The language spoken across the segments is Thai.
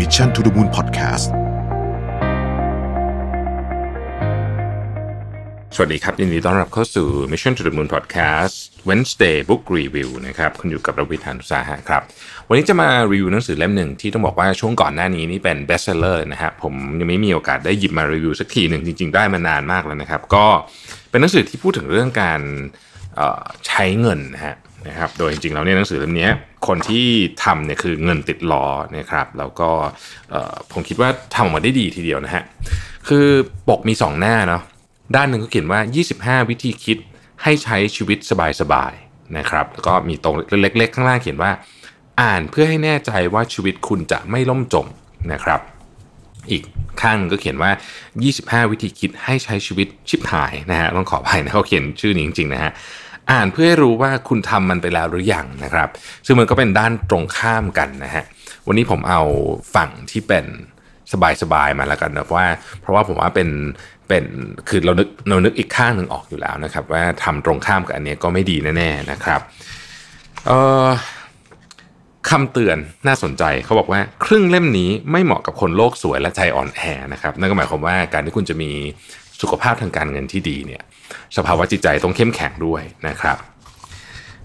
Mission to the Moon Podcast สวัสดีครับ ยินดีต้อนรับเข้าสู่ Mission to the Moon Podcast Wednesday Book Review นะครับคุณอยู่กับรวิทยานุสาหะครับ วันนี้จะมารีวิวหนังสือเล่มหนึ่งที่ต้องบอกว่าช่วงก่อนหน้านี้นี่เป็น best seller นะฮะผมยังไม่มีโอกาสได้หยิบมารีวิวสักทีหนึ่งจริง ๆ ได้มานานมากแล้วนะครับ ก็เป็นหนังสือที่พูดถึงเรื่องการใช้เงินนะฮะ นะครับโดยจริงๆแล้วเนี่ยหนังสือเล่มนี้คนที่ทำเนี่ยคือเงินติดล้อนะครับแล้วก็ผมคิดว่าทำออกมาได้ดีทีเดียวนะฮะคือปกมี 2 หน้าเนาะด้านหนึ่งก็เขียนว่า 25 วิธีคิดให้ใช้ชีวิตสบายๆนะครับแล้วก็มีตรงเล็กๆ ข้างล่างเขียนว่า อ่านเพื่อให้แน่ใจว่าชีวิตคุณจะไม่ล่มจมนะครับ อีกข้างหนึ่งก็เขียนว่า 25 วิธีคิดให้ใช้ชีวิตชิบหายนะฮะต้องขออภัยนะเขาเขียนชื่อนี้จริงๆนะฮะ อ่านเพื่อให้รู้ว่าคุณทำมันไปแล้วหรือยังนะครับ ซึ่งมันก็เป็นด้านตรงข้ามกันนะฮะวันนี้ผมเอาฝั่งที่เป็นสบายๆมาแล้วกันนะว่า เพราะว่าผมว่าเป็นเป็นคือเรานึกเรานึกอีกข้างหนึ่งออกอยู่แล้วนะครับ ว่าทำตรงข้ามกับอันนี้ก็ไม่ดีแน่ๆนะครับเอ่อคำเตือนน่าสนใจเขาบอกว่าครึ่งเล่มนี้ไม่เหมาะกับคนโลกสวยและใจอ่อนแอนะครับนั่นก็หมายความว่าการที่คุณจะมี สุขภาพทางการเงินที่ดีเนี่ยสภาวะจิตใจต้องเข้มแข็งด้วยนะครับ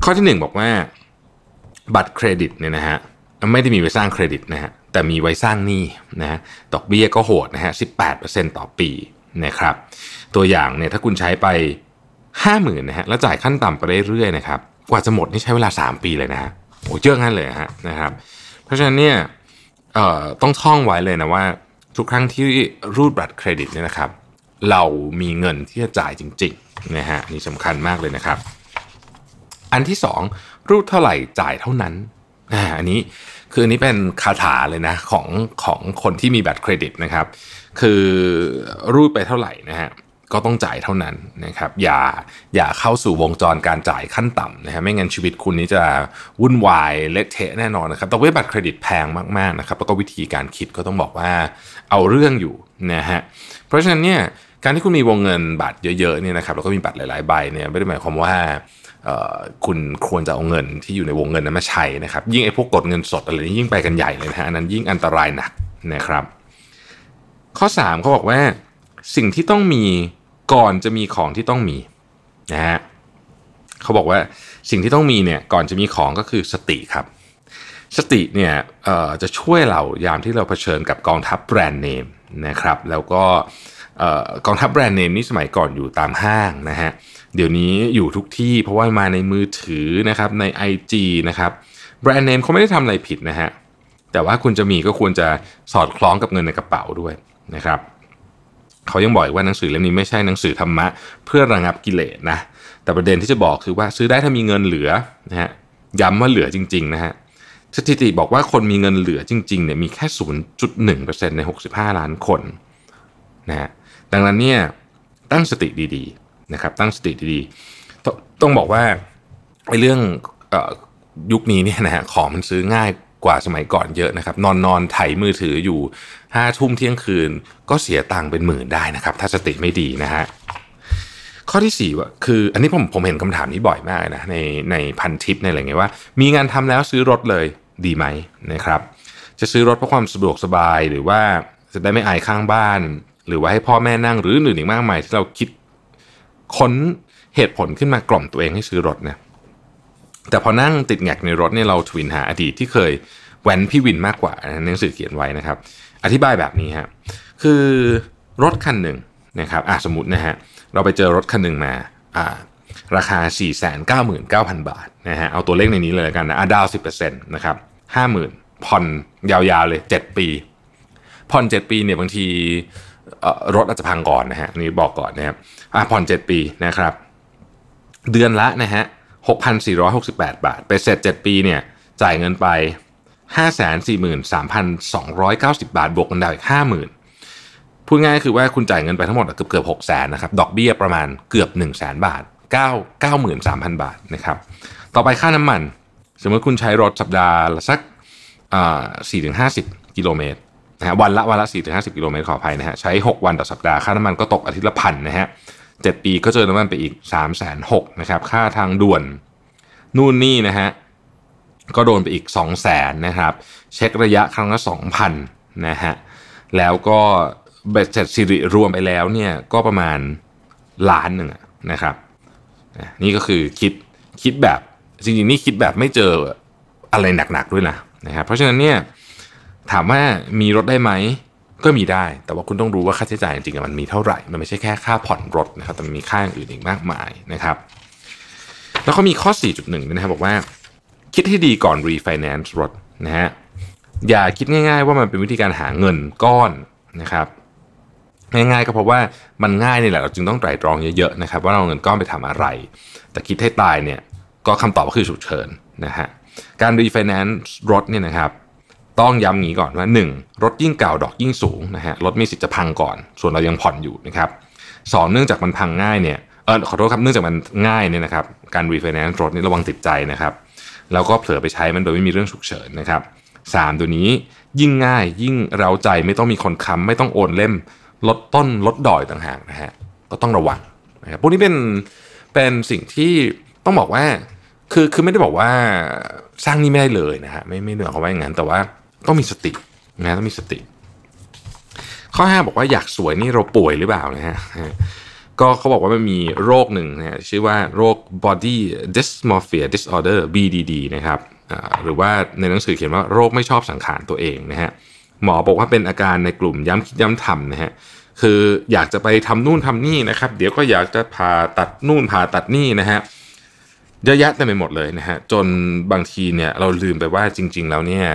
ข้อที่หนึ่งบอกว่า บัตรเครดิตเนี่ยนะฮะไม่ได้มีไว้สร้างเครดิตนะฮะแต่มีไว้สร้างหนี้นะฮะดอกเบี้ยก็โหดนะฮะ18%ต่อปีนะครับตัวอย่างเนี่ยถ้าคุณใช้ไป 50,000นะฮะแล้วจ่ายขั้นต่ำไปเรื่อยๆนะครับกว่าจะหมดนี่ใช้เวลา 3 ปีเลยนะฮะโอ้เยอะงั้นเลยฮะนะครับ เพราะฉะนั้นเนี่ยต้องท่องไว้เลยนะว่าทุกครั้งที่รูดบัตรเครดิตเนี่ยนะครับ เรามีเงินที่จะจ่ายจริงๆนะฮะนี่สำคัญมากเลยนะครับ อันที่สองรูดเท่าไหร่จ่ายเท่านั้นอ่าอันนี้คืออันนี้เป็นคาถาเลยนะของของคนที่มีบัตรเครดิตนะครับ คือรูดไปเท่าไหร่นะฮะก็ต้องจ่ายเท่านั้นนะครับ อย่าอย่าเข้าสู่วงจรการจ่ายขั้นต่ำนะฮะไม่งั้นชีวิตคุณนี้จะวุ่นวายเละเทะแน่นอนนะครับแต่ว่าบัตรเครดิตแพงมากๆนะครับแล้วก็วิธีการคิดก็ต้องบอกว่าเอาเรื่องอยู่นะฮะ ราะฉะนั้นเนี่ยการที่คุณมีวงเงินบัตรเยอะๆเนี่ยนะครับแล้วก็มีบัตรหลายๆใบเนี่ยไม่ได้หมายความว่าคุณควรจะเอาเงินที่อยู่ในวงเงินนั้นมาใช้นะครับ ยิ่งไอ้พวกกดเงินสดอะไรนี้ยิ่งไปกันใหญ่เลยนะฮะอันนั้นยิ่งอันตรายหนักนะครับ ข้อ3เขาบอกว่าสิ่งที่ต้องมีก่อนจะมีของที่ต้องมีนะฮะเขาบอกว่าสิ่งที่ต้องมีเนี่ยก่อนจะมีของก็คือสติครับ สติเนี่ยจะช่วยเรายามที่เราเผชิญกับกองทัพแบรนด์เนม นะครับ แล้วก็กองทัพแบรนด์เนมนี่สมัยก่อนอยู่ตามห้างนะฮะ เดี๋ยวนี้อยู่ทุกที่เพราะว่ามาในมือถือนะครับใน IG นะครับแบรนด์เนมเขาไม่ได้ทำอะไรผิดนะฮะ แต่ว่าคุณจะมีก็ควรจะสอดคล้องกับเงินในกระเป๋าด้วยนะครับเขายังบอกว่าหนังสือเล่มนี้ไม่ใช่หนังสือธรรมะ เพื่อระงับกิเลสนะแต่ประเด็นที่จะบอกคือว่าซื้อได้ถ้ามีเงินเหลือนะฮะย้ำว่าเหลือจริงๆนะฮะ สถิติบอกว่าคนมีเงินเหลือจริงๆเนี่ยมีแค่ 0.1%ใน 65 ล้านคนนะฮะดังนั้นเนี่ยตั้งสติดีๆนะครับตั้งสติดีๆตต้องบอกว่าไอ้เรื่องอยุคนี้เนี่ยนะฮะของมันซื้อง่ายกว่าสมัยก่อนเยอะนะครับนอนนอนไถมือถืออยู่ห้าทุ่มเที่ยงคืน ก็เสียตังค์เป็นหมื่นได้นะครับ ถ้าสติไม่ดีนะฮะข้อที่สี่ว่าคืออันนี้ผมผมเห็นคำถามนี้บ่อยมากนะในในพันทิปในอะไรเงี้ยว่า มีงานทำแล้วซื้อรถเลย ดีไหมนะครับ จะซื้อรถเพราะความสะดวกสบายหรือว่าจะได้ไม่อายข้างบ้าน หรือว่าให้พ่อแม่นั่งหรืออื่นอีกมากมายที่เราคิดค้นเหตุผลขึ้นมากล่อมตัวเองให้ซื้อรถเนี่ยแต่พอนั่งติดแงกในรถเนี่ยเราทวินหาอดีตที่เคยแวนพี่วินมากกว่าหนังสือเขียนไว้นะครับ อธิบายแบบนี้ฮะคือรถคันหนึ่งนะครับอะสมมตินะฮะเราไปเจอรถคันหนึ่งมาอ่า ราคา 499,000 บาทนะฮะเอาตัวเลขในนี้เลยกันนะอะดาว10%นะครับ50,000ผ่อนยาวๆเลย 7 ปีผ่อน 7 ปีเนี่ยบางทีรถอาจจะพังก่อนนะฮะนี่บอกก่อนนะครับอะผ่อน 7 ปีนะครับ เดือนละนะฮะ6,468 บาท ไปเสร็จ 7 ปีเนี่ยจ่ายเงินไป 543,290 บาท บวกกันดาวอีก 50,000พูดง่ายคือว่าคุณจ่ายเงินไปทั้งหมดเกือบเกือบ6 0 0 0 0นะครับ ดอกเบี้ยประมาณเกือบ1 0 0 0 0 0บาท 9 93,000 บาทนะครับต่อไปค่าน้ำมัน สมมติคุณใช้รถสัปดาห์ละสัก4-50กิโลเมตรนะฮะวันละวันละ4-50กิโลเมตรขออภัยนะฮะใช้6วันต่อสัปดาห์ค่าน้ำมันก็ตกอาทิตย์ละพันนะฮะ7ปีก็เจอน้ำมันไปอีก3ามแสนหนะครับค่าทางด่วนนู่นนี่นะฮะก็โดนไปอีก2 0 0แสนนะครับเช็คระยะครั้งละ2,000นะฮะแล้วก็เบ็ดเสร็จสิริรวมไปแล้วเนี่ยก็ประมาณล้านหนึ่งนะครับ นี่ก็คือคิดคิดแบบจริงๆนี่คิดแบบไม่เจออะไรหนักๆด้วยนะนะครับเพราะฉะนั้นเนี่ยถามว่ามีรถได้ไหมก็มีได้ แต่ว่าคุณต้องรู้ว่าค่าใช้จ่ายจริงๆมันมีเท่าไหร่ มันไม่ใช่แค่ค่าผ่อนรถนะครับ แต่มันมีค่าอื่นอีกมากมายนะครับ แล้วเขามีข้อ 4.1นะครับบอกว่า คิดให้ดีก่อนรีไฟแนนซ์รถนะฮะอย่าคิดง่าย ๆ ว่ามันเป็นวิธีการหาเงินก้อนนะครับ ง่ายๆก็เพราะว่ามันง่ายนี่แหละเราจึงต้องไตร่ตรองเยอะๆนะครับว่าเราเงินก้อนไปทำอะไร แต่คิดให้ตายเนี่ยก็คำตอบก็คือฉุกเฉินนะฮะการรีไฟแนนซ์รถเนี่ยนะครับต้องย้ำงี้ก่อนว่า 1. รถยิ่งเก่าดอกยิ่งสูงนะฮะรถมีสิทธิ์จะพังก่อน ส่วนเรายังผ่อนอยู่นะครับสองเนื่องจากมันพังง่ายเนี่ยเออขอโทษครับเนื่องจากมันง่ายเนี่ยนะครับการรีไฟแนนซ์รถนี่ระวังติดใจนะครับแล้วก็เผลอไปใช้มันโดยไม่มีเรื่องฉุกเฉินนะครับสามตัวนี้ยิ่งง่ายยิ่งเร้าใจไม่ต้องมีคนค้ำไม่ต้องโอนเล่ม ลดต้นลดดอกต่างหากนะฮะก็ต้องระวังนะครับพวกนี้เป็นเป็นสิ่งที่ต้องบอกว่าคือคือไม่ได้บอกว่าสร้างนี่ไม่ได้เลยนะฮะไม่ไม่เหนือเขาว่าอย่างนั้นแต่ว่าต้องมีสตินะต้องมีสติ ข้อ 5 บอกว่าอยากสวยนี่เราป่วยหรือเปล่านะฮะก็เขาบอกว่ามันมีโรคหนึ่งนะชื่อว่าโรค body dysmorphia disorder BDD นะครับหรือว่าในหนังสือเขียนว่าโรคไม่ชอบสังขารตัวเองนะฮะ หมอบอกว่าเป็นอาการในกลุ่มย้ำคิดย้ำทำนะฮะคืออยากจะไปทำนู่นทำนี่นะครับ เดี๋ยวก็อยากจะผ่าตัดนู่นผ่าตัดนี่นะฮะเยอะแยะเต็มไปหมดเลยนะฮะจนบางทีเนี่ยเราลืมไปว่าจริง ๆ แล้วเนี่ย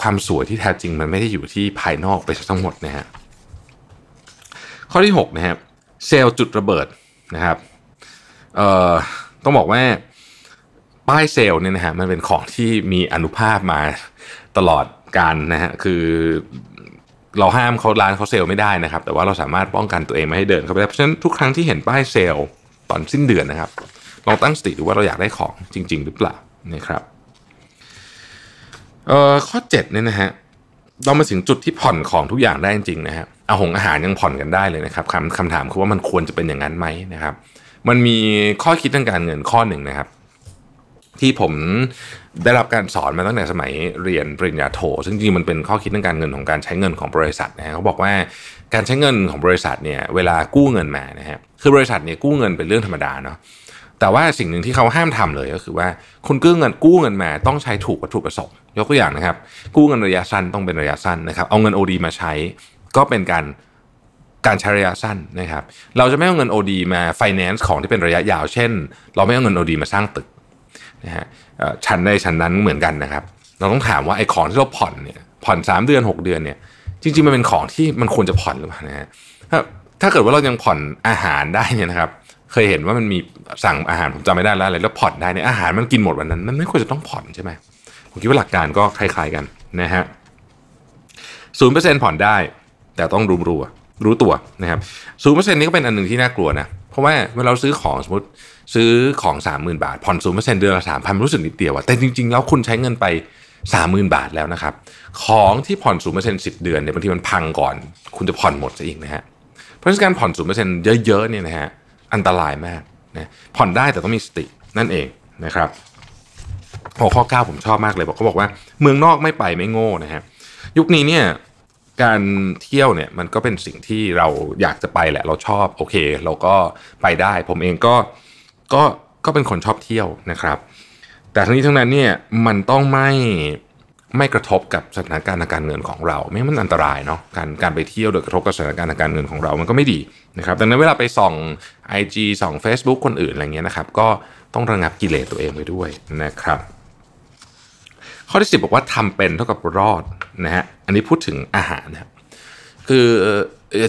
ความสวยที่แท้จริงมันไม่ได้อยู่ที่ภายนอกไปทั้งหมดนะฮะข้อที่6นะครับเซลล์จุดระเบิดนะครับเอ่อต้องบอกว่าป้ายเซลล์เนี่ยนะฮะมันเป็นของที่มีอนุภาพมาตลอด การนะฮะคือเราห้ามเขาร้านเขาเซลไม่ได้นะครับ แต่ว่าเราสามารถป้องกันตัวเองไม่ให้เดินเข้าไปได้เพราะฉะนั้นทุกครั้งที่เห็นป้ายเซลตอนสิ้นเดือนนะครับลองตั้งสติดูว่าเราอยากได้ของจริง ๆ หรือเปล่านะครับเอ่อข้อ7เนี่ยนะฮะเรามาถึงจุดที่ผ่อนของทุกอย่างได้จริงๆนะฮะอาหงอาหารยังผ่อนกันได้เลยนะครับคำคำถามคือว่ามันควรจะเป็นอย่างนั้นไหมนะครับ มันมีข้อคิดทางการเงินข้อหนึ่งนะครับ ที่ผมได้รับการสอนมาตั้งแต่สมัยเรียนปริญญาโท ซึ่งจริงมันเป็นข้อคิดทางการเงินของการใช้เงินของบริษัทนะเขาบอกว่าการใช้เงินของบริษัทเนี่ยเวลากู้เงินมานะฮะคือบริษัทเนี่ยกู้เงินเป็นเรื่องธรรมดาเนาะแต่ว่าสิ่งหนึ่งที่เขาห้ามทำเลยก็คือว่าคุณกู้เงินกู้เงินมาต้องใช้ถูกวัตถุประสงค์ยกตัวอย่างนะครับ กู้เงินระยะสั้นต้องเป็นระยะสั้นนะครับเอาเงิน OD มาใช้ก็เป็นการการใช้ระยะสั้นนะครับ เราจะไม่เอาเงิน OD มา finance ของที่เป็นระยะยาว เช่น เราไม่เอาเงิน OD มาสร้างตึก นะฮะชั้นในชั้นนั้นเหมือนกันนะครับ เราต้องถามว่าไอ้ของที่เราผ่อนเนี่ยผ่อน3เดือน6เดือนเนี่ยจริงๆมันเป็นของที่มันควรจะผ่อนหรือเปล่านะฮะถ้าถ้าเกิดว่าเรายังผ่อนอาหารได้เนี่ยนะครับ เคยเห็นว่ามันมีสั่งอาหารผมจำไม่ได้แล้วอะไรแล้วผ่อนได้เนี่ยอาหารมันกินหมดวันนั้นมันไม่ควรจะต้องผ่อนใช่ไหมผมคิดว่าหลักการก็คล้ายๆกันนะฮะศูนย์เปอร์เซ็นต์ผ่อนได้ แต่ต้องรู้รู้รู้ตัวนะครับศูนย์เปอร์เซ็นต์นี้ก็เป็นอันหนึ่งที่น่ากลัวนะ เพราะว่าเวลาเราซื้อของสมมติซื้อของสามหมื่นบาท ผ่อนศูนย์เปอร์เซ็นต์เดือนละสามพันรู้สึกนิดเดียวอะแต่จริง ๆ แล้วคุณใช้เงินไปสามหมื่นบาทแล้วนะครับ ของที่ผ่อนศูนย์เปอร์เซ็นต์สิบเดือนเนี่ยบางทีมันพังก่อน คุณจะผ่อนหมดซะอีกนะฮะเพราะฉะนั้นการผ่อนศูนย์เปอร์เซ็นต์เยอะๆเนี่ยนะฮะอันตรายมากนะผ่อนได้แต่ต้องมีสตินั่นเองนะครับหัวข้อ 9 ผมชอบมากเลยบอกเขาบอกว่าเมืองนอกไม่ไปไม่โง่นะฮะยุคนี้เนี่ย การเที่ยวเนี่ยมันก็เป็นสิ่งที่เราอยากจะไปแหละ เราชอบโอเค เราก็ไปได้ ผมเองก็ก็ก็เป็นคนชอบเที่ยวนะครับ แต่ทั้งนี้ทั้งนั้นเนี่ยมันต้องไม่ไม่กระทบกับสถานการณ์ทางการเงินของเรา ไม่มันอันตรายเนาะการการไปเที่ยวโดยกระทบกับสถานการณ์ทางการเงินของเรามันก็ไม่ดีนะครับดังนั้นเวลาไปส่อง IG ส่อง Facebook คนอื่นอะไรเงี้ยนะครับ ก็ต้องระงับกิเลสตัวเองไว้ด้วยนะครับ ข้อที่10บอกว่าทำเป็นเท่ากับรอดนะฮะอันนี้พูดถึงอาหารนะครับคือ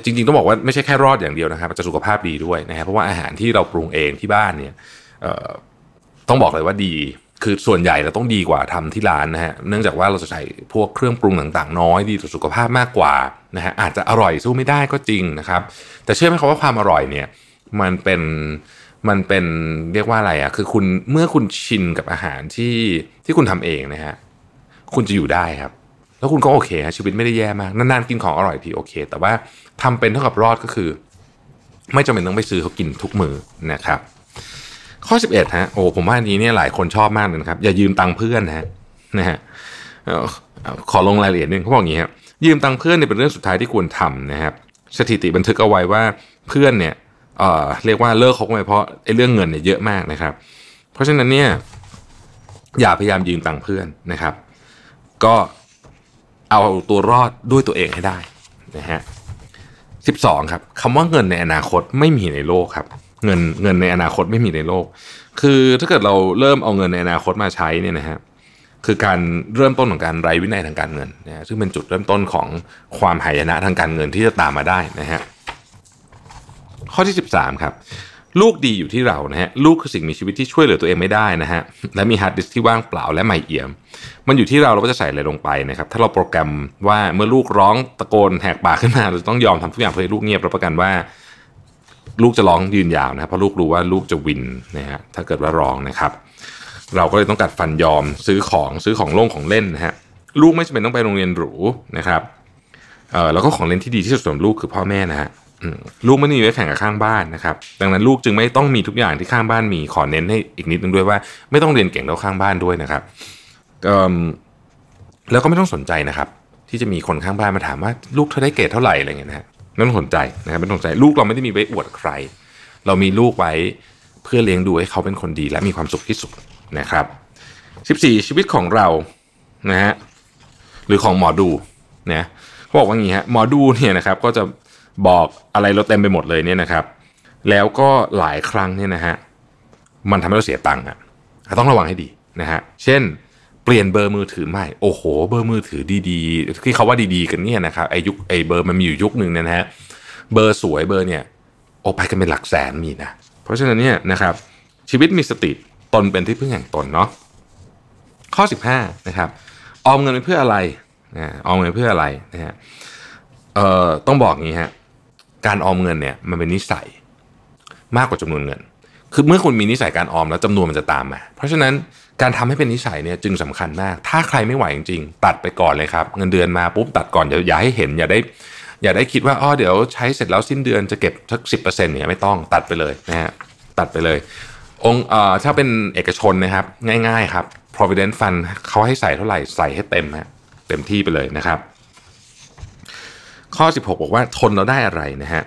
จริงๆ ต้องบอกว่าไม่ใช่แค่รอดอย่างเดียวนะครับจะสุขภาพดีด้วยนะครับเพราะว่าอาหารที่เราปรุงเองที่บ้านเนี่ยต้องบอกเลยว่าดีคือส่วนใหญ่เราต้องดีกว่าทำที่ร้านนะฮะเนื่องจากว่าเราจะใส่พวกเครื่องปรุงต่างๆ น้อยดีต่อสุขภาพมากกว่านะฮะอาจจะอร่อยสู้ไม่ได้ก็จริงนะครับ แต่เชื่อไหมครับว่าความอร่อยเนี่ยมันเป็นมันเป็นเรียกว่าอะไรอะ่ะคือคุณเมื่อคุณชินกับอาหารที่ที่คุณทำเองนะฮะ คุณจะอยู่ได้ครับ แล้วคุณก็โอเคฮะชีวิตไม่ได้แย่มากนานๆกินของอร่อยทีโอเค แต่ว่าทำเป็นเท่ากับรอดก็คือ ไม่จำเป็นต้องไปซื้อเขากินทุกมือนะครับ ข้อ 11ฮะโอ้ผมว่าอันนี้เนี่ยหลายคนชอบมากเลยครับอย่ายืมตังค์เพื่อนนะฮะนะฮะขอลงรายละเอียดนึงเขาบอกอย่างนี้ครับยืมตังค์เพื่อนเนี่ยเป็นเรื่องสุดท้ายที่ควรทำนะครับ สถิติบันทึกเอาไว้ว่าเพื่อนเนี่ยเอ่อเรียกว่าเลิกคบไปเพราะไอ้เรื่องเงินเนี่ยเยอะมากนะครับ เพราะฉะนั้นเนี่ยอย่าพยายามยืมตังค์เพื่อนนะครับ ก็เอาตัวรอดด้วยตัวเองให้ได้นะฮะ12ครับคำว่าเงินในอนาคตไม่มีในโลกครับ เงินเงินในอนาคตไม่มีในโลก คือถ้าเกิดเราเริ่มเอาเงินในอนาคตมาใช้เนี่ยนะฮะคือการเริ่มต้นของการไร้วินัยทางการเงินนะฮะซึ่งเป็นจุดเริ่มต้นของความหายนะทางการเงินที่จะตามมาได้นะฮะข้อที่ 13 ครับ ลูกดีอยู่ที่เรานะฮะลูกคือสิ่งมีชีวิตที่ช่วยเหลือตัวเองไม่ได้นะฮะและมี hard disk ที่ว่างเปล่าและใหม่เอี่ยม มันอยู่ที่เราเราก็จะใส่อะไรลงไปนะครับถ้าเราโปรแกรมว่าเมื่อลูกร้องตะโกนแหกปากขึ้นมาเราจะต้องยอมทำทุกอย่างเพื่อให้ลูกเงียบรับประกันว่า ลูกจะร้องยืนยาวนะครับเพราะลูกรู้ว่าลูกจะ win นะฮะถ้าเกิดว่าร้องนะครับ เราก็เลยต้องกัดฟันยอมซื้อของซื้อของโล่งของเล่นนะฮะลูกไม่จำเป็นต้องไปโรงเรียนหรูนะครับเออแล้วก็ของเล่นที่ดีที่สุดสำหรับลูกคือพ่อแม่นะฮะ ลูกไม่ได้มีไว้แข่งกับข้างบ้านนะครับ ดังนั้นลูกจึงไม่ต้องมีทุกอย่างที่ข้างบ้านมีขอเน้นให้อีกนิดนึงด้วยว่า ไม่ต้องเรียนเก่งเท่าข้างบ้านด้วยนะครับแล้วก็ไม่ต้องสนใจนะครับ ที่จะมีคนข้างบ้านมาถามว่าลูกเธอได้เกรดเท่าไหร่อะไรเงี้ยนะฮะไม่ต้องสนใจนะครับไม่ต้องสนใจลูกเราไม่ได้มีไว้อวดใคร เรามีลูกไว้เพื่อเลี้ยงดูให้เขาเป็นคนดีและมีความสุขที่สุดนะครับ 14 ชีวิตของเรานะฮะหรือของหมอดูนะเขาบอกว่าอย่างนี้ฮะหมอดูเนี่ยนะครับก็จะ บอกอะไรเราเต็มไปหมดเลยเนี่ยนะครับ แล้วก็หลายครั้งเนี่ยนะฮะมันทำให้เราเสียตังค์อะต้องระวังให้ดีนะฮะเช่นเปลี่ยนเบอร์มือถือใหม่โอ้โห เบอร์มือถือดีๆ ที่เขาว่าดีๆกันเนี่ยนะครับไอยุคไอเบอร์มันมีอยู่ยุคหนึ่งนะฮะเบอร์สวยเบอร์เนี่ยโอไปกันเป็นหลักแสนมีนะเพราะฉะนั้นเนี่ยนะครับชีวิตมีสติตนเป็นที่พึ่งแห่งตนเนาะข้อ 15นะครับออมเงินไปเพื่ออะไรนะออมเงินเพื่ออะไรนะฮะเอ่อต้องบอกงี้ฮะ การออมเงินเนี่ยมันเป็นนิสัยมากกว่าจำนวนเงิน คือเมื่อคุณมีนิสัยการออมแล้วจำนวนมันจะตามมา เพราะฉะนั้นการทำให้เป็นนิสัยเนี่ยจึงสำคัญมาก ถ้าใครไม่ไหวจริงๆ ตัดไปก่อนเลยครับ เงินเดือนมาปุ๊บตัดก่อนอย่าอย่าให้เห็นอย่าได้ อย่าได้คิดว่าอ๋อเดี๋ยวใช้เสร็จแล้วสิ้นเดือนจะเก็บสักสิบเปอร์เซ็นต์เนี่ยไม่ต้องตัดไปเลยนะฮะตัดไปเลย องค์เอ่อถ้าเป็นเอกชนนะครับง่าย ๆ ครับ provident fund เขาให้ใส่เท่าไหร่ใส่ให้เต็มฮะเต็มที่ไปเลยนะครับ ข้อ 16 บอกว่าทนเราได้อะไรนะฮะ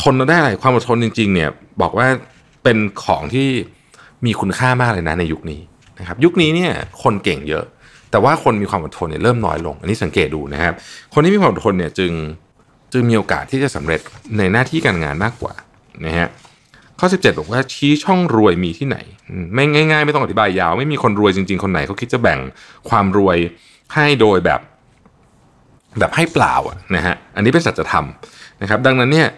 ทนเราได้อะไรความอดทนจริง ๆ เนี่ยบอกว่าเป็นของที่มีคุณค่ามากเลยนะในยุคนี้นะครับ ยุคนี้เนี่ยคนเก่งเยอะ แต่ว่าคนมีความอดทนเนี่ยเริ่มน้อยลง อันนี้สังเกตดูนะครับ คนที่มีความอดทนเนี่ยจึงจึงมีโอกาสที่จะสำเร็จในหน้าที่การงานมากกว่านะฮะข้อ 17 บอกว่าชี้ช่องรวยมีที่ไหน ไม่ง่าย ๆ ไม่ต้องอธิบายยาว ไม่มีคนรวยจริง ๆ คนไหนเขาคิดจะแบ่งความรวยให้โดยแบบ แบบให้เปล่าอะนะฮะอันนี้เป็นสัจธรรมนะครับ ดังนั้นเนี่ย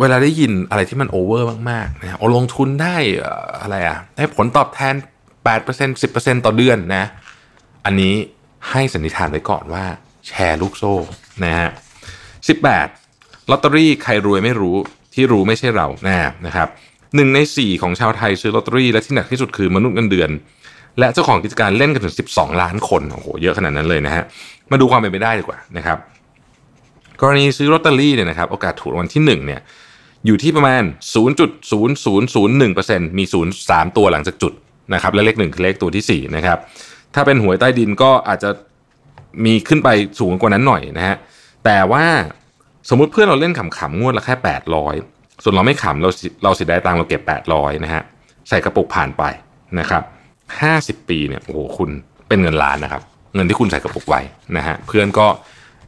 เวลาได้ยินอะไรที่มัน over มากๆนะฮะเอลงทุนได้เอ่ออะไรอะได้ผลตอบแทน 8% 10%ต่อเดือนนะ อันนี้ให้สันนิษฐานไว้ก่อนว่า แชร์ลูกโซ่นะฮะ18ลอตเตอรี่ใครรวยไม่รู้ที่รู้ไม่ใช่เราแน่นะครับหนึ่งใน 4 ของชาวไทยซื้อลอตเตอรี่และที่หนักที่สุดคือมนุษย์เงินเดือน และเจ้าของกิจการเล่นกันถึง 12 ล้านคนโอ้โหเยอะขนาดนั้นเลยนะฮะมาดูความเป็นไปได้ดีกว่านะครับกรณีซื้อลอตเตอรี่เนี่ยนะครับโอกาสถูกรางวัลที่1เนี่ยอยู่ที่ประมาณ 0.0001%มี 0 3 ตัวหลังจากจุดนะครับและเลขหนึ่งคือเลขตัวที่4นะครับถ้าเป็นหวยใต้ดินก็อาจจะมีขึ้นไปสูงกว่านั้นหน่อยนะฮะแต่ว่าสมมุติเพื่อนเราเล่นขำๆงวดละแค่ 800 ส่วนเราไม่ขำเราเราเสียดายตังเราเก็บ 800นะฮะใส่กระปุกผ่านไปนะครับ 50ปีเนี่ยโอ้โหคุณเป็นเงินล้านนะครับ เงินที่คุณใส่กระปุกไว้นะฮะเพื่อนก็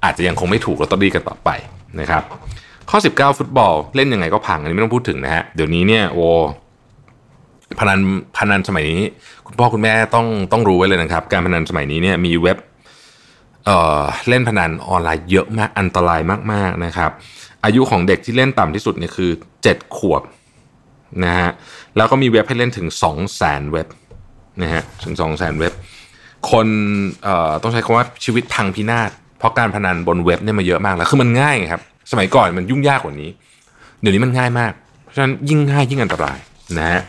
อาจจะยังคงไม่ถูกลอตเตอรี่กันต่อไปนะครับ ข้อ 19 ฟุตบอลเล่นยังไงก็พังอันนี้ไม่ต้องพูดถึงนะฮะเดี๋ยวนี้เนี่ยโอ้พนันพนันสมัยนี้ คุณพ่อคุณแม่ต้องต้องรู้ไว้เลยนะครับ การพนันสมัยนี้เนี่ยมีเว็บเอ่อเล่นพนันออนไลน์เยอะมากอันตรายมากๆนะครับ อายุของเด็กที่เล่นต่ำที่สุดเนี่ยคือ 7 ขวบนะฮะแล้วก็มีเว็บให้เล่นถึง 2 0 0 0 0 0 เว็บ นะฮะถึง2 0 0 0 0 0เว็บ คนเอ่อต้องใช้คำว่าชีวิตพังพินาศเพราะการพนันบนเว็บเนี่ยมาเยอะมากแล้วคือมันง่ายครับ สมัยก่อนมันยุ่งยากกว่านี้ เดี๋ยวนี้มันง่ายมาก เพราะฉะนั้นยิ่งง่ายยิ่งอันตรายนะฮะ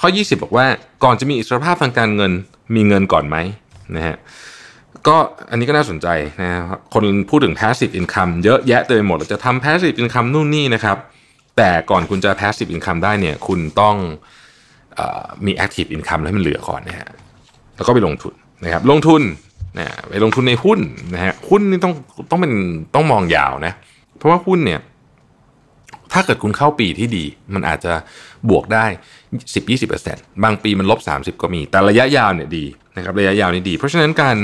ข้อ 20 บอกว่าก่อนจะมีอิสรภาพทางการเงินมีเงินก่อนไหมนะฮะก็อันนี้ก็น่าสนใจนะครับคนพูดถึง passive income เยอะแยะเต็มไปหมดเราจะทำ passive income นู่นนี่นะครับ แต่ก่อนคุณจะ passive income ได้เนี่ย คุณต้อง มี active income ให้มันเหลือก่อนนะฮะแล้วก็ไปลงทุนนะครับลงทุนนะไปลงทุนในหุ้นนะฮะหุ้นนี่ต้องต้องเป็นต้องมองยาวนะเพราะว่าหุ้นเนี่ยถ้าเกิดคุณเข้าปีที่ดี มันอาจจะบวกได้ 10-20%บางปีมันลบ 30 ก็มี แต่ระยะยาวเนี่ยดีนะครับระยะยาวนี่ดี เพราะฉะนั้นการ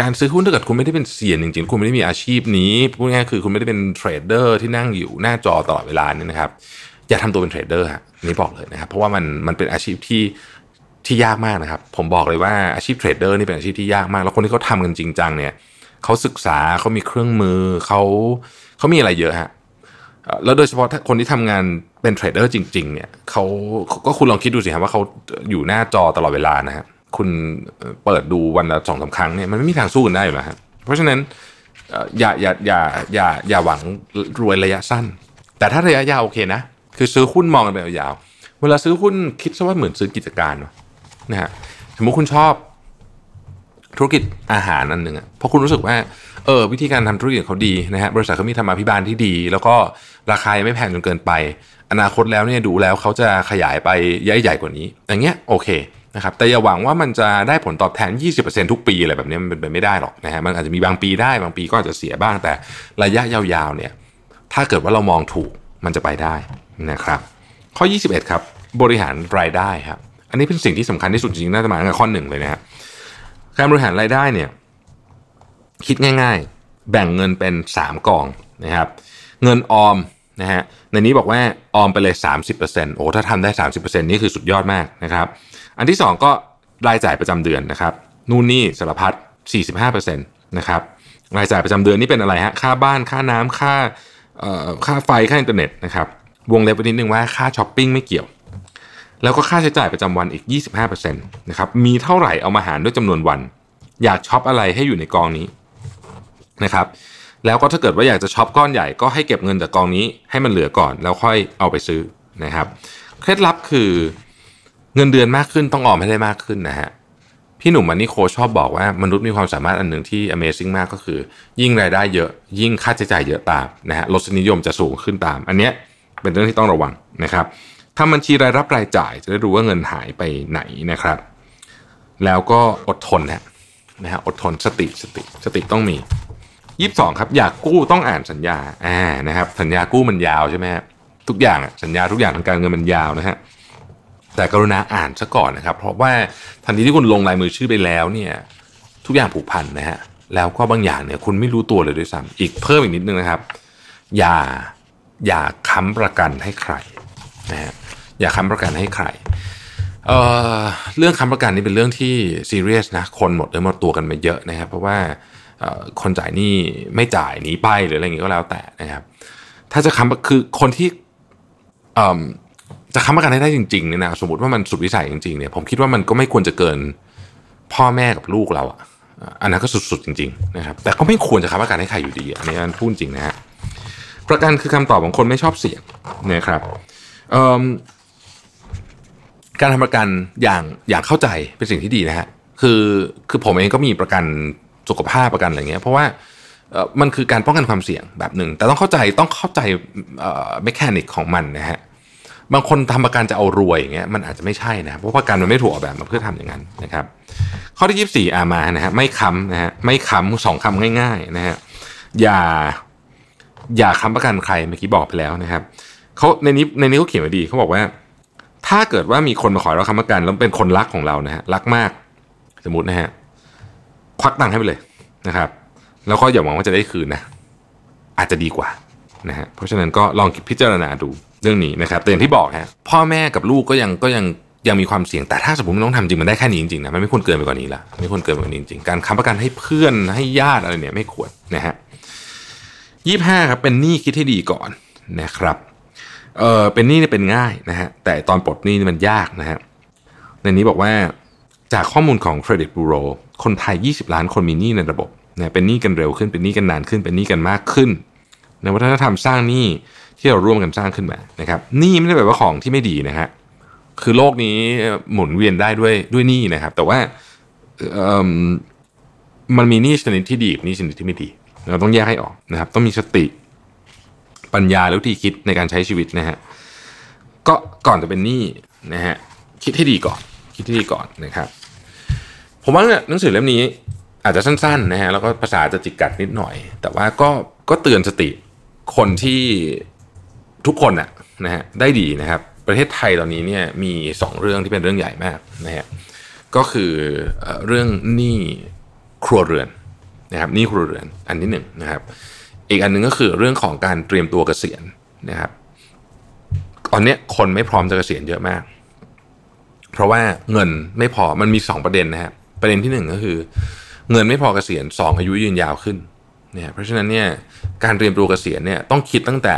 การซื้อหุ้นถ้าเกิดคุณไม่ได้เป็นเซียนจริงๆ คุณไม่ได้มีอาชีพนี้พูดง่ายๆคือคุณไม่ได้เป็นเทรดเดอร์ที่นั่งอยู่หน้าจอตลอดเวลานี่นะครับ อย่าทำตัวเป็น trader ฮะนี่บอกเลยนะครับ เพราะว่ามันมันเป็นอาชีพที่ที่ยากมากนะครับ ผมบอกเลยว่าอาชีพ trader นี่เป็นอาชีพที่ยากมาก แล้วคนที่เขาทำกันจริงจังเนี่ยเขาศึกษาเขามีเครื่องมือเขาเขามีอะไรเยอะฮะแล้วโดยเฉพาะคนที่ทำงานเป็น trader จริง ๆ เนี่ยเขาก็คุณลองคิดดูสิครับว่าเขาอยู่หน้าจอตลอดเวลานะฮะคุณเปิดดูวันละสองสามครั้งเนี่ยมันไม่มีทางสู้กันได้อยู่แล้วฮะเพราะฉะนั้นอย่าอย่าอย่าอย่าอย่าหวังรวยระยะสั้น แต่ถ้าระยะยาวโอเคนะ คือซื้อหุ้นมองกันไปยาวๆเวลาซื้อหุ้นคิดซะว่าเหมือนซื้อกิจการนะฮะสมมติคุณชอบธุรกิจอาหารอันหนึ่งอะเพราะคุณรู้สึกว่าเออวิธีการทำธุรกิจเขาดีนะฮะบริษัทเขามีธรรมาภิบาลที่ดี แล้วก็ราคายังไม่แพงจนเกินไป อนาคตแล้วเนี่ยดูแล้วเขาจะขยายไปใหญ่ใหญ่กว่านี้ อย่างเงี้ยโอเคนะครับแต่อย่าหวังว่ามันจะได้ผลตอบแทน 20%ทุกปีอะไรแบบนี้มันเป็นไปไม่ได้หรอกนะฮะมันอาจจะมีบางปีได้บางปีก็อาจจะเสียบ้างแต่ระยะยาวๆเนี่ยถ้าเกิดว่าเรามองถูก มันจะไปได้นะครับ ข้อ 21 ครับ บริหารรายได้ครับ อันนี้เป็นสิ่งที่สำคัญที่สุดจริงๆน่าจะมาตั้งแต่ข้อหนึ่งเลยนะฮะการบริหารรายได้เนี่ยคิดง่าย ๆ แบ่งเงินเป็น 3 กองนะครับ เงินออมนะฮะในนี้บอกว่าออมไปเลย 30%โอ้ถ้าทำได้ 30%นี่คือสุดยอดมากนะครับ อันที่ 2 ก็รายจ่ายประจำเดือนนะครับ นู่นนี่สารพัด45%นะครับรายจ่ายประจำเดือนนี่เป็นอะไรฮะค่าบ้านค่าน้ำค่า ค่าไฟค่าอินเทอร์เน็ตนะครับวงเล็บไว้นิดนึงว่าค่าช้อปปิ้งไม่เกี่ยว แล้วก็ค่าใช้จ่ายประจำวันอีก 25%นะครับมีเท่าไหร่เอามาหารด้วยจำนวนวัน อยากช็อปอะไรให้อยู่ในกองนี้นะครับแล้วก็ถ้าเกิดว่าอยากจะช็อปก้อนใหญ่ก็ให้เก็บเงินจากกองนี้ให้มันเหลือก่อน แล้วค่อยเอาไปซื้อนะครับ เคล็ดลับคือเงินเดือนมากขึ้นต้องออมให้ได้มากขึ้นนะฮะ พี่หนุ่มมันนี่โคชอบบอกว่ามนุษย์มีความสามารถอันหนึ่งที่ Amazing มากก็คือ ยิ่งรายได้เยอะ ยิ่งค่าใช้จ่ายเยอะตามนะฮะรสนิยมจะสูงขึ้นตาม อันเนี้ยเป็นเรื่องที่ต้องระวังนะครับทำบัญชีรายรับรายจ่ายจะได้รู้ว่าเงินหายไปไหนนะครับ แล้วก็อดทนนะนะฮะอดทนสติสติสติต้องมียี่สิบสองครับอยากกู้ต้องอ่านสัญญาอ่านะครับสัญญากู้มันยาวใช่ไหมฮะทุกอย่างอะสัญญาทุกอย่างทางการเงินมันยาวนะฮะ แต่กรุณาอ่านซะก่อนนะครับ เพราะว่าทันทีที่คุณลงลายมือชื่อไปแล้วเนี่ยทุกอย่างผูกพันนะฮะแล้วก็บางอย่างเนี่ยคุณไม่รู้ตัวเลยด้วยซ้ำอีกเพิ่มอีกนิดนึงนะครับ อย่าอย่าค้ำประกันให้ใครนะฮะอย่าค้ำประกันให้ใครเอ่อเรื่องค้ำประกันนี่เป็นเรื่องที่ซีเรียสนะคนหมดเลยหมดตัวกันมาเยอะนะครับ เพราะว่าคนจ่ายหนี้ไม่จ่ายหนีไปหรืออะไรอย่างงี้ก็แล้วแต่นะครับ ถ้าจะค้ำคือคนที่อ่อ จะค้ำประกันให้ได้จริงๆเนี่ยนะสมมติว่ามันสุดวิสัยจริงๆเนี่ยผมคิดว่ามันก็ไม่ควรจะเกินพ่อแม่กับลูกเราอะอันนั้นก็สุดๆจริงๆนะครับแต่ก็ไม่ควรจะค้ำประกันให้ใครอยู่ดีอันนี้อันพูดจริงนะฮะประกันคือคำตอบของคนไม่ชอบเสี่ยงนะครับการทำประกันอย่างอย่างเข้าใจเป็นสิ่งที่ดีนะฮะคือคือผมเองก็มีประกันสุขภาพประกันอะไรเงี้ยเพราะว่ามันคือการป้องกันความเสี่ยงแบบหนึ่งแต่ต้องเข้าใจต้องเข้าใจเมคานิกของมันนะฮะ บางคนทำประกันจะเอารวยอย่างเงี้ยมันอาจจะไม่ใช่นะเพราะประกันมันไม่ถูกออกแบบมาเพื่อทำอย่างนั้นนะครับ ข้อที่ยี่สี่อามานะฮะไม่ค้ำนะฮะไม่ค้ำสองคำง่าย ๆ นะฮะอย่าอย่าค้ำประกันใครเมื่อกี้บอกไปแล้วนะครับเขาในนี้ในนี้เขาเขียนไว้ดีเขาบอกว่า ถ้าเกิดว่ามีคนมาขอเราค้ำประกันแล้วเป็นคนรักของเรานะฮะรักมากสมมตินะฮะควักตังค์ให้ไปเลยนะครับ แล้วก็อย่าหวังว่าจะได้คืนนะอาจจะดีกว่า นะฮะเพราะฉะนั้นก็ลองพิจารณาดูเรื่องนี้นะครับแต่อย่างที่บอกฮะพ่อแม่กับลูกก็ยังก็ยังยังมีความเสี่ยงแต่ถ้าสมมติมันต้องทำจริงมันได้แค่นี้จริงๆนะมันไม่ควรเกินไปกว่านี้ละไม่ควรเกินไปกว่านี้จริงๆการค้ำประกันให้เพื่อนให้ญาติอะไรเนี่ยไม่ควรนะฮะยี่ห้าครับเป็นหนี้คิดให้ดีก่อนนะครับเออเป็นหนี้เนี่ยเป็นง่ายนะฮะแต่ตอนปลดหนี้นี่มันยากนะฮะในนี้บอกว่าจากข้อมูลของ Credit Bureau คนไทย 20 ล้านคนมีหนี้ในระบบเนี่ยเป็นหนี้กันเร็วขึ้นเป็นหนี้กันนานขึ้นเป็นหนี้กันมากขึ้น ในวัฒนธรรมสร้างหนี้ที่เราร่วมกันสร้างขึ้นมานะครับหนี้ไม่ได้แปลว่าของที่ไม่ดีนะฮะคือโลกนี้หมุนเวียนได้ด้วยด้วยหนี้นะครับ แต่ว่ามมันมีหนี้ชนิดที่ดีกับหนี้ชนิดที่ไม่ดี เราต้องแยกให้ออกนะครับ ต้องมีสติปัญญาและวิธีคิดในการใช้ชีวิตนะฮะก็ก่อนจะเป็นหนี้นะฮะคิดให้ดีก่อน คิดให้ดีก่อนนะครับ ผมว่าหนังสือเล่มนี้อาจจะสั้นๆนะฮะแล้วก็ภาษาจะจิกกัดนิดหน่อย แต่ว่าก็ก็เตือนสติ คนที่ทุกคนอะนะฮะได้ดีนะครับ ประเทศไทยตอนนี้เนี่ยมีสองเรื่องที่เป็นเรื่องใหญ่มากนะฮะก็คือเรื่องหนี้ครัวเรือนนะครับหนี้ครัวเรือนอันที่หนึ่งนะครับ อีกอันหนึ่งก็คือเรื่องของการเตรียมตัวเกษียณนะครับตอนนี้คนไม่พร้อมจะเกษียณเยอะมาก เพราะว่าเงินไม่พอมันมี2ประเด็นนะครับประเด็นที่1ก็คือ เงินไม่พอเกษียณ2อายุยืนยาวขึ้น เนี่ยเพราะฉะนั้นเนี่ยการเตรียมตัวเกษียณเนี่ยต้องคิดตั้งแต่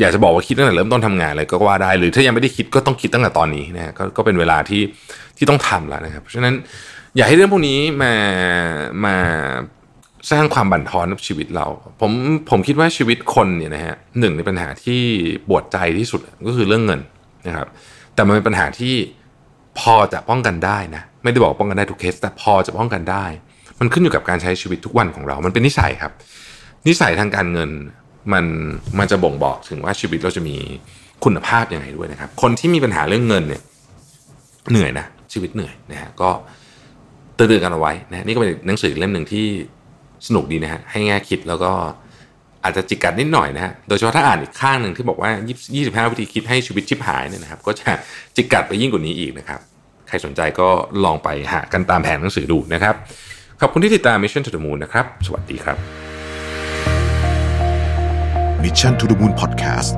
อยากจะบอกว่าคิดตั้งแต่เริ่มต้นทำงานเลยก็ว่าได้หรือถ้ายังไม่ได้คิดก็ต้องคิดตั้งแต่ตอนนี้นะกก็เป็นเวลาที่ที่ต้องทำแล้วนะครับเพราะฉะนั้นอยากให้เรื่องพวกนี้มามาสร้างความบั่นทอนกับชีวิตเรา ผมผมคิดว่าชีวิตคนเนี่ยนะฮะหนึ่งในปัญหาที่ปวดใจที่สุดก็คือเรื่องเงินนะครับ แต่มันเป็นปัญหาที่พอจะป้องกันได้นะไม่ได้บอกป้องกันได้ทุกเคส แต่พอจะป้องกันได้ มันขึ้นอยู่กับการใช้ชีวิตทุกวันของเรา มันเป็นนิสัยครับ นิสัยทางการเงินมันมันจะบ่งบอกถึงว่าชีวิตเราจะมีคุณภาพยังไงด้วยนะครับ คนที่มีปัญหาเรื่องเงินเนี่ยเหนื่อยนะชีวิตเหนื่อยนะฮะก็เตือนกันเอาไว้นะนี่ก็เป็นหนังสือเล่มหนึ่งที่สนุกดีนะฮะให้แง่คิดแล้วก็อาจจะจิกกัดนิดหน่อยนะฮะ โดยเฉพาะถ้าอ่านอีกข้างหนึ่งที่บอกว่า 25 วิธีคิดให้ชีวิตชิบหายเนี่ยนะครับ ก็จะจิกกัดไปยิ่งกว่านี้อีกนะครับ ใครสนใจก็ลองไปหากันตามแผนหนังสือดูนะครับ ขอบคุณที่ติดตาม Mission to the Moon นะครับ สวัสดีครับ Mission to the Moon Podcast